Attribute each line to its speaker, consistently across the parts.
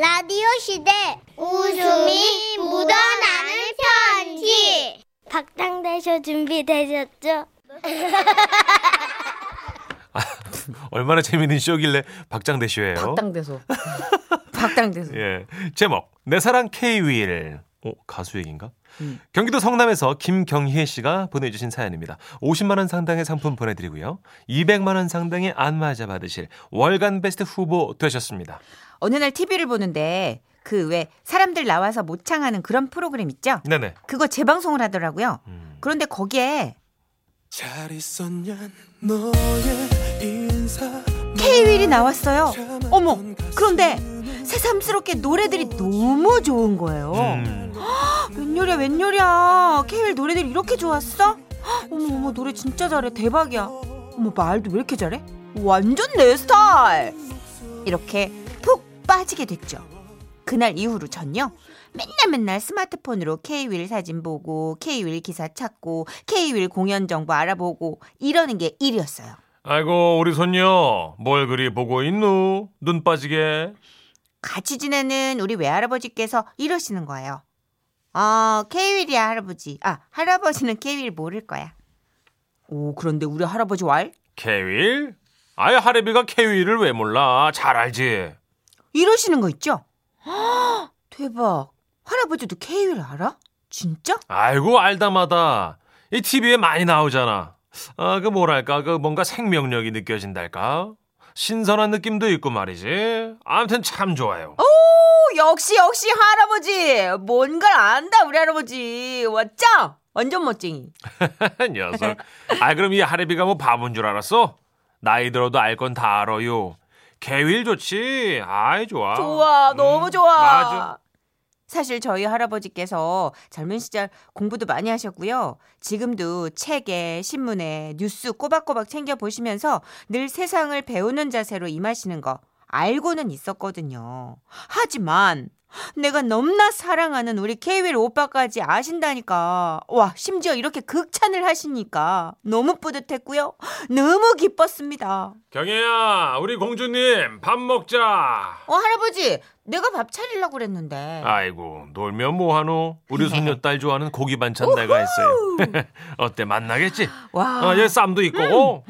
Speaker 1: 라디오 시대 웃음이 묻어나는 편지 박장대쇼 준비되셨죠?
Speaker 2: 얼마나 재밌는 쇼길래 박장대쇼예요.
Speaker 3: 박당대소. 박당대소.
Speaker 2: 예. 제목 내 사랑 K-윌. 어, 가수 얘기인가?
Speaker 3: 음.
Speaker 2: 경기도 성남에서 김경희 씨가 보내주신 사연입니다. 50만 원 상당의 상품 보내드리고요. 200만 원 상당의 안마자 받으실 월간 베스트 후보 되셨습니다.
Speaker 3: 어느 날 TV를 보는데 그 왜 사람들 나와서 모창하는 그런 프로그램 있죠?
Speaker 2: 네네.
Speaker 3: 그거 재방송을 하더라고요.
Speaker 2: 음.
Speaker 3: 그런데 거기에
Speaker 4: 잘 있었냐 너의 인사
Speaker 3: K-윌이 나왔어요. 어머, 그런데 새삼스럽게 노래들이 너무 좋은 거예요.
Speaker 2: 음.
Speaker 3: 웬요리야, 웬요리야. K-윌 노래들이 이렇게 좋았어? 어머, 어머, 노래 진짜 잘해. 대박이야. 어머, 말도 왜 이렇게 잘해? 완전 내 스타일. 이렇게 푹 빠지게 됐죠. 그날 이후로 전요. 맨날 맨날 스마트폰으로 K-윌 사진 보고, K-윌 기사 찾고, K-윌 공연 정보 알아보고, 이러는 게 일이었어요.
Speaker 2: 아이고 우리 손녀 뭘 그리 보고 있누? 눈 빠지게.
Speaker 3: 같이 지내는 우리 외할아버지께서 이러시는 거예요. 어, K-윌이야, 할아버지. 아, 할아버지는 K-윌 모를 거야. 오, 그런데 우리 할아버지 왈?
Speaker 2: K-윌? 아예 하레비가 K-윌을 왜 몰라? 잘 알지.
Speaker 3: 이러시는 거 있죠? 헉, 대박. 할아버지도 K-윌 알아? 진짜?
Speaker 2: 아이고 알다마다 이 TV에 많이 나오잖아. 아, 그 뭐랄까 그 뭔가 생명력이 느껴진달까. 신선한 느낌도 있고 말이지. 아무튼 참 좋아요.
Speaker 3: 오, 역시, 역시 할아버지. 뭔가를 안다, 우리 할아버지. 왔죠? 완전 멋쟁이.
Speaker 2: 녀석. 아 그럼 이 하레비가 뭐 바본 줄 알았어? 나이 들어도 알 건 다 알아요. 개윌 좋지. 아이 좋아.
Speaker 3: 좋아, 너무 좋아.
Speaker 2: 맞아.
Speaker 3: 사실 저희 할아버지께서 젊은 시절 공부도 많이 하셨고요. 지금도 책에 신문에 뉴스 꼬박꼬박 챙겨 보시면서 늘 세상을 배우는 자세로 임하시는 거 알고는 있었거든요. 하지만 내가 넘나 사랑하는 우리 케이윌 오빠까지 아신다니까. 와, 심지어 이렇게 극찬을 하시니까 너무 뿌듯했고요. 너무 기뻤습니다.
Speaker 2: 경혜야, 우리 공주님 밥 먹자.
Speaker 3: 어, 할아버지, 내가 밥 차리려고 그랬는데.
Speaker 2: 아이고 놀면 뭐하노? 우리 손녀 딸 좋아하는 고기 반찬 내가 했어요. 어때 만나겠지?
Speaker 3: 와.
Speaker 2: 어, 여기 쌈도 있고.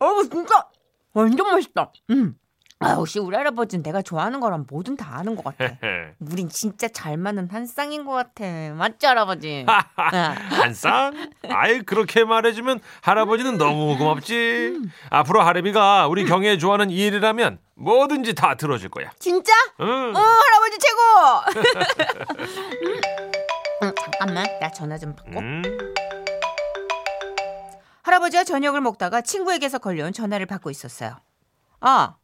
Speaker 3: 어, 진짜 완전 맛있다. 음. 아, 역시 우리 할아버지는 내가 좋아하는 거랑 뭐든 다 아는 것 같아. 우린 진짜 잘 맞는 한 쌍인 것 같아. 맞지, 할아버지? 아,
Speaker 2: 한 쌍? 아이 그렇게 말해주면 할아버지는 너무 고맙지. 앞으로 하레비가 우리 경혜 좋아하는 일이라면 뭐든지 다 들어줄 거야.
Speaker 3: 진짜?
Speaker 2: 응.
Speaker 3: 어, 할아버지 최고! 음, 잠깐만, 나 전화 좀 받고.
Speaker 2: 음.
Speaker 3: 할아버지가 저녁을 먹다가 친구에게서 걸려온 전화를 받고 있었어요. 아,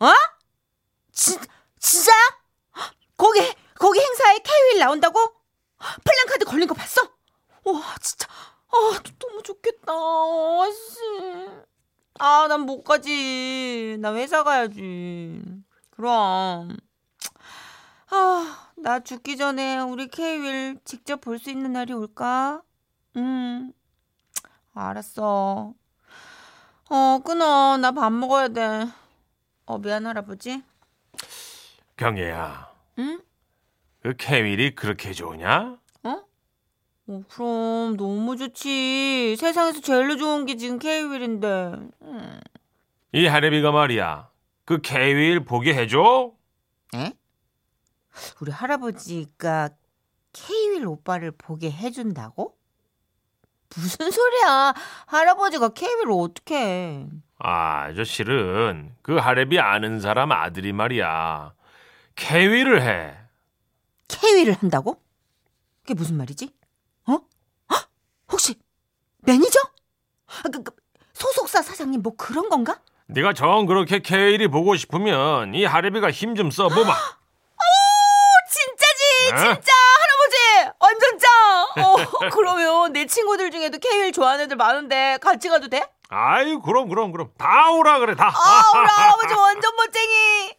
Speaker 3: 어? 진, 진짜야? 거기, 거기 행사에 K윌 나온다고? 플랜카드 걸린 거 봤어? 와, 진짜. 아, 너무 좋겠다. 아, 씨. 아, 난 못 가지. 나 회사 가야지. 그럼. 아, 나 죽기 전에 우리 K윌 직접 볼 수 있는 날이 올까? 음. 알았어. 어, 끊어. 나 밥 먹어야 돼. 어, 미안, 할아버지.
Speaker 2: 경혜야,
Speaker 3: 응?
Speaker 2: 그 케밀이 그렇게 좋으냐?
Speaker 3: 어? 어, 그럼 너무 좋지. 세상에서 제일로 좋은 게 지금 K윌인데. 음.
Speaker 2: 이 하레비가 말이야. 그 케윌 보게 해줘?
Speaker 3: 에? 우리 할아버지가 K윌 오빠를 보게 해준다고? 무슨 소리야? 할아버지가 K윌을 어떻게 해?
Speaker 2: 아, 저 실은 그 하레비 아는 사람 아들이 말이야. 케윌을 해.
Speaker 3: K윌을 한다고? 그게 무슨 말이지? 어? 헉! 혹시 매니저? 아, 그, 그, 소속사 사장님 뭐 그런 건가?
Speaker 2: 네가 정 그렇게 케윌이 보고 싶으면 이 하레비가 힘 좀 써보마.
Speaker 3: 진짜지,
Speaker 2: 어?
Speaker 3: 진짜 할아버지 완전 짱. 어, 그러면 내 친구들 중에도 K윌 좋아하는 애들 많은데 같이 가도 돼?
Speaker 2: 아유, 그럼, 그럼, 그럼. 다 오라 그래, 다.
Speaker 3: 아, 우리 할아버지 완전 멋쟁이.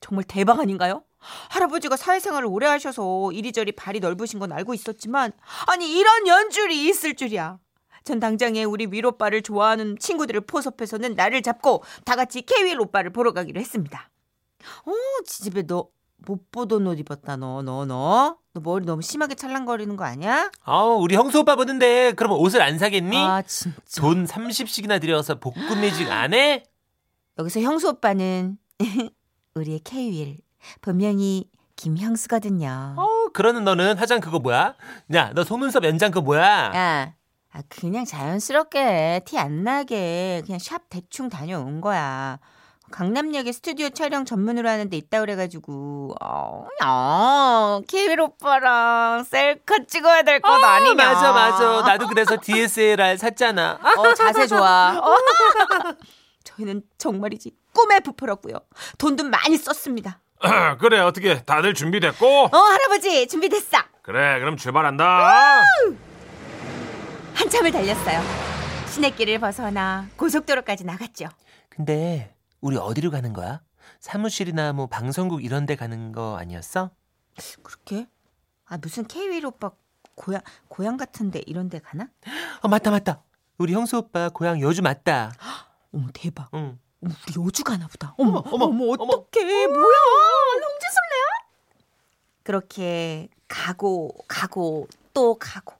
Speaker 3: 정말 대박 아닌가요? 할아버지가 사회생활을 오래 하셔서 이리저리 발이 넓으신 건 알고 있었지만 아니 이런 연줄이 있을 줄이야. 전 당장에 우리 윌 오빠를 좋아하는 친구들을 포섭해서는 나를 잡고 다 같이 케윌 오빠를 보러 가기로 했습니다. 어, 지집에 너 못 보던 옷 입었다 너 너 너. 너 머리 너무 심하게 찰랑거리는 거 아니야?
Speaker 5: 어, 우리 형수 오빠 보는데 그럼 옷을 안 사겠니?
Speaker 3: 아 진짜.
Speaker 5: 돈 30씩이나 들여서 복구 매직 안 해?
Speaker 3: 여기서 형수 오빠는 우리의 K-윌 본명이 김형수거든요.
Speaker 5: 어, 그러는 너는 화장 그거 뭐야? 야, 너 속눈썹 연장 그거 뭐야?
Speaker 3: 야, 아, 그냥 자연스럽게 티 안 나게 그냥 샵 대충 다녀온 거야. 강남역에 스튜디오 촬영 전문으로 하는 데 있다 그래가지고 어, 야, 케윌 오빠랑 셀카 찍어야 될 것 아, 니냐
Speaker 5: 맞아, 맞아. 나도 그래서 DSLR 샀잖아.
Speaker 3: 어, 자세 좋아. 어. 저희는 정말이지 꿈에 부풀었고요. 돈도 많이 썼습니다.
Speaker 2: 그래 어떻게 다들 준비됐고?
Speaker 3: 어, 할아버지 준비됐어.
Speaker 2: 그래 그럼 출발한다.
Speaker 3: 한참을 달렸어요. 시내길을 벗어나 고속도로까지 나갔죠.
Speaker 5: 근데 우리 어디로 가는 거야? 사무실이나 뭐 방송국 이런 데 가는 거 아니었어?
Speaker 3: 그렇게? 아 무슨 케이윌 오빠 고향 고향 같은데 이런 데 가나?
Speaker 5: 어, 맞다, 맞다. 우리 형수 오빠 고향 여주 맞다.
Speaker 3: 어머 대박.
Speaker 5: 응.
Speaker 3: 어머, 우리 여주 가나 보다. 어머
Speaker 5: 어머,
Speaker 3: 어머
Speaker 5: 어머,
Speaker 3: 어떡해. 뭐야? 형제술래야? 그렇게 가고 가고 또 가고.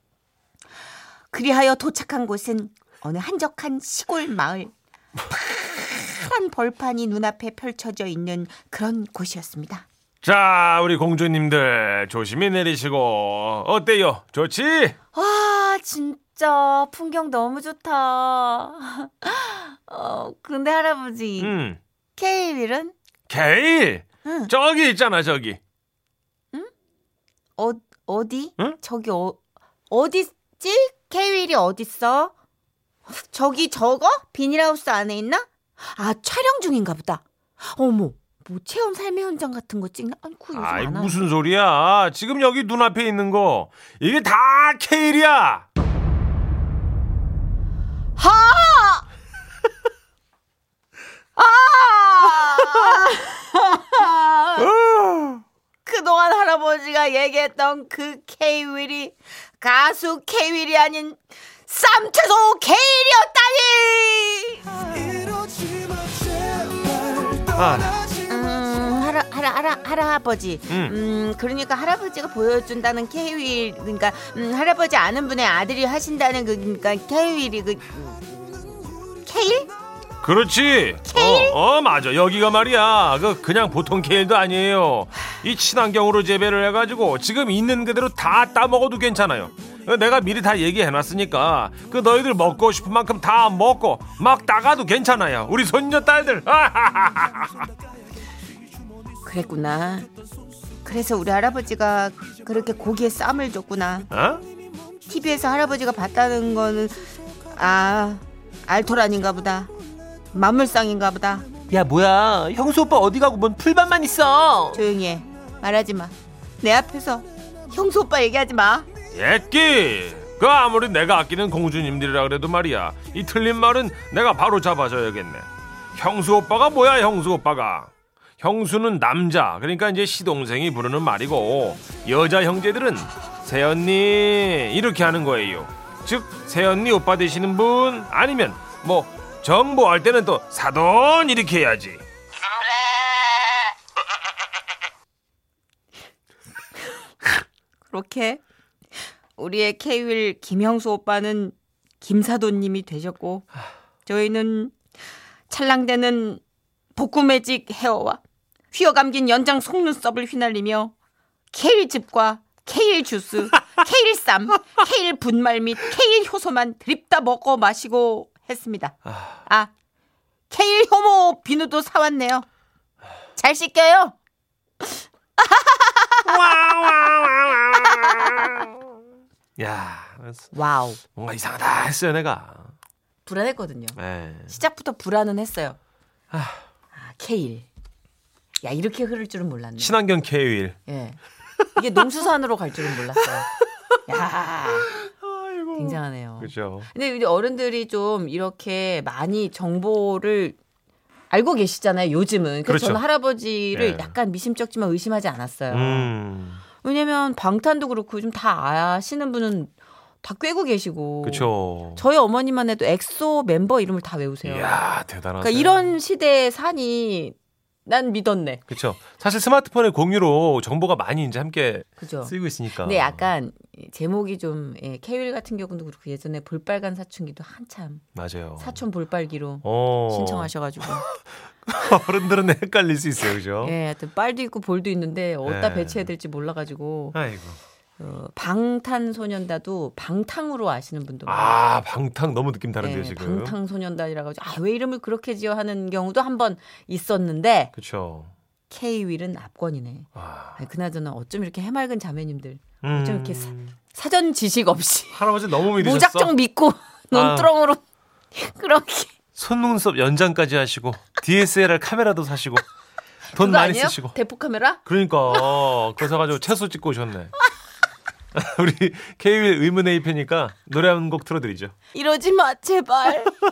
Speaker 3: 그리하여 도착한 곳은 어느 한적한 시골 마을. 파란 벌판이 눈앞에 펼쳐져 있는 그런 곳이었습니다.
Speaker 2: 자 우리 공주님들 조심히 내리시고 어때요? 좋지?
Speaker 3: 와, 진짜 풍경 너무 좋다. 어, 근데 할아버지,
Speaker 2: 음.
Speaker 3: 케이윌은
Speaker 2: 게일
Speaker 3: 응.
Speaker 2: 저기 있잖아 저기.
Speaker 3: 어, 어디?
Speaker 2: 응?
Speaker 3: 저기 어, 어디지? 케이윌이 어딨어? 저기 저거? 비닐하우스 안에 있나? 아, 촬영 중인가 보다. 어머, 뭐 체험 삶의 현장 같은 거 찍나? 요즘
Speaker 2: 아이
Speaker 3: 안 하나?
Speaker 2: 무슨 소리야? 지금 여기 눈앞에 있는 거 이게 다 케일이야.
Speaker 3: 하! 아! 그동안 할아버지가 얘기했던 그 케이윌이 가수 케이윌이 아닌 쌈태소 케이윌이었다니!
Speaker 2: 아.
Speaker 4: 떠나지
Speaker 3: 음, 할아, 할아, 할아, 할아버지.
Speaker 2: 음.
Speaker 3: 음, 그러니까 할아버지가 보여준다는 케이윌, 그러니까, 음, 할아버지 아는 분의 아들이 하신다는 그, 그러니까 케이윌이 그, 케일?
Speaker 2: 그렇지. 어, 어 맞아. 여기가 말이야. 그 그냥 보통 케일도 아니에요. 이 친환경으로 재배를 해가지고 지금 있는 그대로 다 따먹어도 괜찮아요. 어, 내가 미리 다 얘기해놨으니까 그 너희들 먹고 싶은 만큼 다 먹고 막 따가도 괜찮아요. 우리 손녀 딸들.
Speaker 3: 그랬구나. 그래서 우리 할아버지가 그렇게 고기에 쌈을 줬구나.
Speaker 2: 어?
Speaker 3: TV에서 할아버지가 봤다는 거는, 아, 알토란인가 보다. 만물상인가 보다.
Speaker 5: 야, 뭐야. 형수 오빠 어디 가고 뭔 풀밭만 있어.
Speaker 3: 조용히 해. 말하지 마. 내 앞에서 형수 오빠 얘기하지 마.
Speaker 2: 예끼. 그 아무리 내가 아끼는 공주님들이라 그래도 말이야. 이 틀린 말은 내가 바로 잡아줘야겠네. 형수 오빠가 뭐야 형수 오빠가. 형수는 남자 그러니까 이제 시동생이 부르는 말이고 여자 형제들은 새언니 이렇게 하는 거예요. 즉 새언니 오빠 되시는 분 아니면 뭐 정보할 때는 또 사돈 이렇게 해야지.
Speaker 3: 그렇게 우리의 케이윌 김형수 오빠는 김사돈님이 되셨고 저희는 찰랑대는 복구매직 헤어와 휘어감긴 연장 속눈썹을 휘날리며 케일 즙과 케일 주스, 케일 쌈, 케일 분말 및 케일 효소만 드립다 먹고 마시고 했습니다. 아, 케일 효모 비누도 사왔네요. 잘 씻겨요.
Speaker 2: 야
Speaker 3: 와우.
Speaker 2: 뭔가 이상하다 했어요 내가.
Speaker 3: 불안했거든요.
Speaker 2: 에.
Speaker 3: 시작부터 불안은 했어요.
Speaker 2: 아.
Speaker 3: 아, 케일. 야, 이렇게 흐를 줄은 몰랐네.
Speaker 2: 친환경 케일.
Speaker 3: 예. 이게 농수산으로 갈 줄은 몰랐어요. 야. 굉장하네요.
Speaker 2: 그죠.
Speaker 3: 근데 우리 어른들이 좀 이렇게 많이 정보를 알고 계시잖아요, 요즘은. 그래서
Speaker 2: 그렇죠.
Speaker 3: 저는 할아버지를
Speaker 2: 예.
Speaker 3: 약간 미심쩍지만 의심하지 않았어요.
Speaker 2: 음.
Speaker 3: 왜냐면 방탄도 그렇고 좀 다 아시는 분은 다 꿰고 계시고.
Speaker 2: 그쵸.
Speaker 3: 저희 어머니만 해도 엑소 멤버 이름을 다 외우세요.
Speaker 2: 이야, 대단하다.
Speaker 3: 그러니까 이런 시대의 산이 난 믿었네.
Speaker 2: 그렇죠. 사실 스마트폰의 공유로 정보가 많이 이제 함께
Speaker 3: 그죠.
Speaker 2: 쓰이고 있으니까.
Speaker 3: 근데 약간 제목이 좀 예, 케윌 같은 경우도 그렇고 예전에 볼빨간 사춘기도 한참
Speaker 2: 맞아요.
Speaker 3: 사촌 볼빨기로
Speaker 2: 어.
Speaker 3: 신청하셔가지고
Speaker 2: 어른들은 헷갈릴 수 있어요, 그죠?
Speaker 3: 예, 하여튼 빨도 있고 볼도 있는데 어디다
Speaker 2: 네.
Speaker 3: 배치해야 될지 몰라가지고
Speaker 2: 아이고.
Speaker 3: 어, 방탄소년단도 방탕으로 아시는 분도. 아
Speaker 2: 방탕 너무 느낌 다른데요
Speaker 3: 예,
Speaker 2: 지금.
Speaker 3: 방탄소년단이라고 아왜 이름을 그렇게 지어 하는 경우도 한 번 있었는데
Speaker 2: 그렇죠.
Speaker 3: K윌은 압권이네.
Speaker 2: 아,
Speaker 3: 아니, 그나저나 어쩜 이렇게 해맑은 자매님들
Speaker 2: 음.
Speaker 3: 어쩜 이렇게 사, 사전 지식 없이
Speaker 2: 할아버지 너무 믿으셨어.
Speaker 3: 무작정 믿고 논두렁으로 그렇게
Speaker 2: 손눈썹 연장까지 하시고 DSLR 카메라도 사시고 돈
Speaker 3: 그거
Speaker 2: 많이
Speaker 3: 아니에요?
Speaker 2: 쓰시고.
Speaker 3: 대포 카메라?
Speaker 2: 그러니까 그래서 가지고 채소 찍고 오셨네. 우리 K윌 의문의 입회니까 노래 한 곡 틀어드리죠.
Speaker 3: 이러지 마 제발.